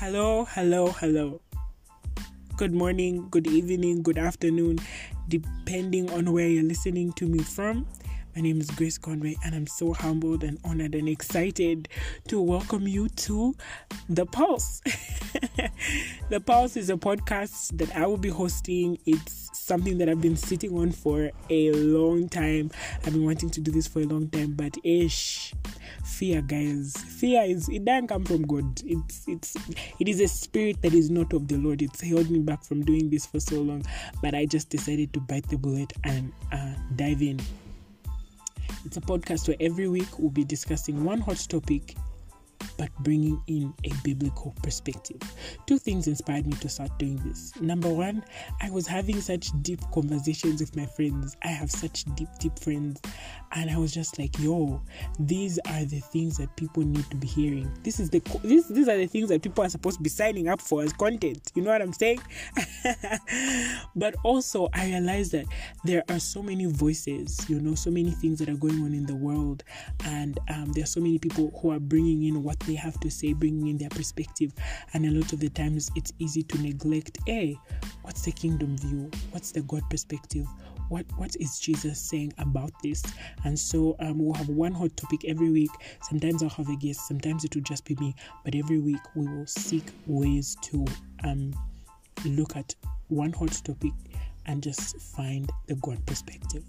Hello, hello, hello. Good morning, good evening, good afternoon, depending on where you're listening to me from. My name is Grace Conway, and I'm so humbled and honored and excited to welcome you to The Pulse. the Pulse is a podcast that I will be hosting. It's something that I've been sitting on for a long time. I've been wanting to do this for a long time, but ish, fear, guys. Fear is it doesn't come from God. It's it's it is a spirit that is not of the Lord. It's held me back from doing this for so long, but I just decided to bite the bullet and uh, dive in. It's a podcast where every week we'll be discussing one hot topic but bringing in a biblical perspective. Two things inspired me to start doing this. Number one, I was having such deep conversations with my friends. I have such deep, deep friends. And I was just like, yo, these are the things that people need to be hearing. This is the this these are the things that people are supposed to be signing up for as content. You know what I'm saying? but also I realized that there are so many voices, you know, so many things that are going on in the world, and um, there are so many people who are bringing in what they have to say, bringing in their perspective. And a lot of the times it's easy to neglect, hey, what's the kingdom view? What's the God perspective? What what is Jesus saying about this? And so um, we'll have one hot topic every week. Sometimes I'll have a guest, sometimes it will just be me, but every week we will seek ways to um, look at one hot topic and just find the God perspective.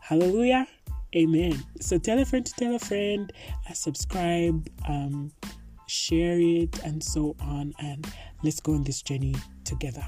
Hallelujah. Amen. So tell a friend to tell a friend, uh, subscribe, um, share it, and so on. And let's go on this journey together.